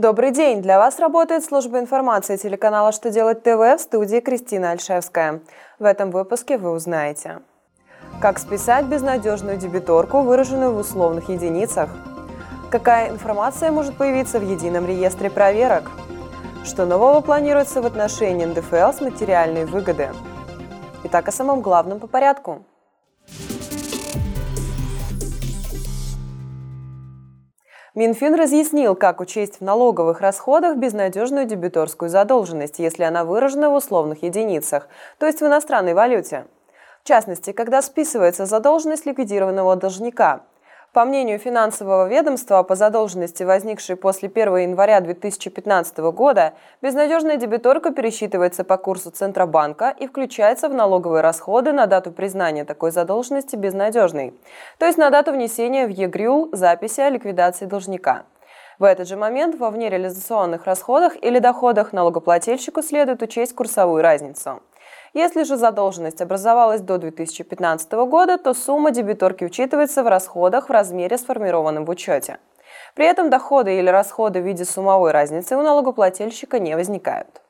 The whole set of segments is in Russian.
Добрый день! Для вас работает служба информации телеканала «Что делать ТВ» в студии Кристина Альшевская. В этом выпуске вы узнаете Как списать безнадежную дебиторку, выраженную в условных единицах? Какая информация может появиться в едином реестре проверок? Что нового планируется в отношении НДФЛ с материальной выгоды? Итак, о самом главном по порядку – Минфин разъяснил, как учесть в налоговых расходах безнадежную дебиторскую задолженность, если она выражена в условных единицах, то есть в иностранной валюте. В частности, когда списывается задолженность ликвидированного должника. По мнению финансового ведомства, по задолженности, возникшей после 1 января 2015 года, безнадежная дебиторка пересчитывается по курсу Центробанка и включается в налоговые расходы на дату признания такой задолженности безнадежной, то есть на дату внесения в ЕГРЮЛ записи о ликвидации должника. В этот же момент во внереализационных расходах или доходах налогоплательщику следует учесть курсовую разницу. Если же задолженность образовалась до 2015 года, то сумма дебиторки учитывается в расходах в размере, сформированном в учете. При этом доходы или расходы в виде суммовой разницы у налогоплательщика не возникают.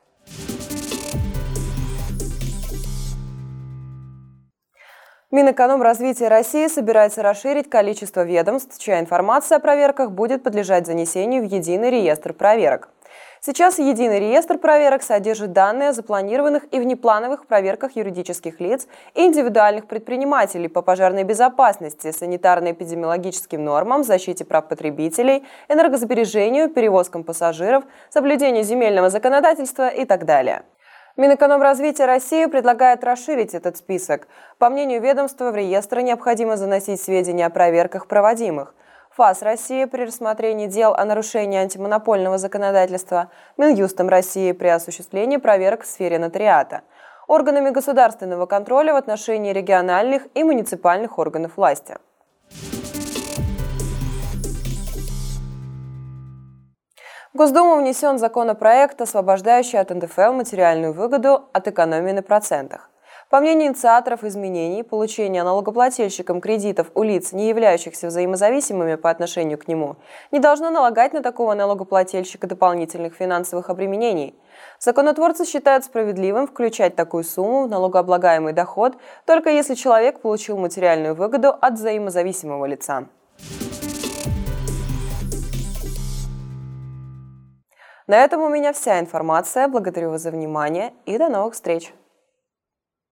Минэкономразвития России собирается расширить количество ведомств, чья информация о проверках будет подлежать занесению в единый реестр проверок. Сейчас единый реестр проверок содержит данные о запланированных и внеплановых проверках юридических лиц и индивидуальных предпринимателей по пожарной безопасности, санитарно-эпидемиологическим нормам, защите прав потребителей, энергосбережению, перевозкам пассажиров, соблюдению земельного законодательства и так далее. Минэкономразвития России предлагает расширить этот список. По мнению ведомства, в реестр необходимо заносить сведения о проверках проводимых – ФАС России при рассмотрении дел о нарушении антимонопольного законодательства, Минюстом России при осуществлении проверок в сфере нотариата, органами государственного контроля в отношении региональных и муниципальных органов власти. В Госдуму внесен законопроект, освобождающий от НДФЛ материальную выгоду от экономии на процентах. По мнению инициаторов изменений, получение налогоплательщикам кредитов у лиц, не являющихся взаимозависимыми по отношению к нему, не должно налагать на такого налогоплательщика дополнительных финансовых обременений. Законотворцы считают справедливым включать такую сумму в налогооблагаемый доход, только если человек получил материальную выгоду от взаимозависимого лица. На этом у меня вся информация. Благодарю вас за внимание и до новых встреч!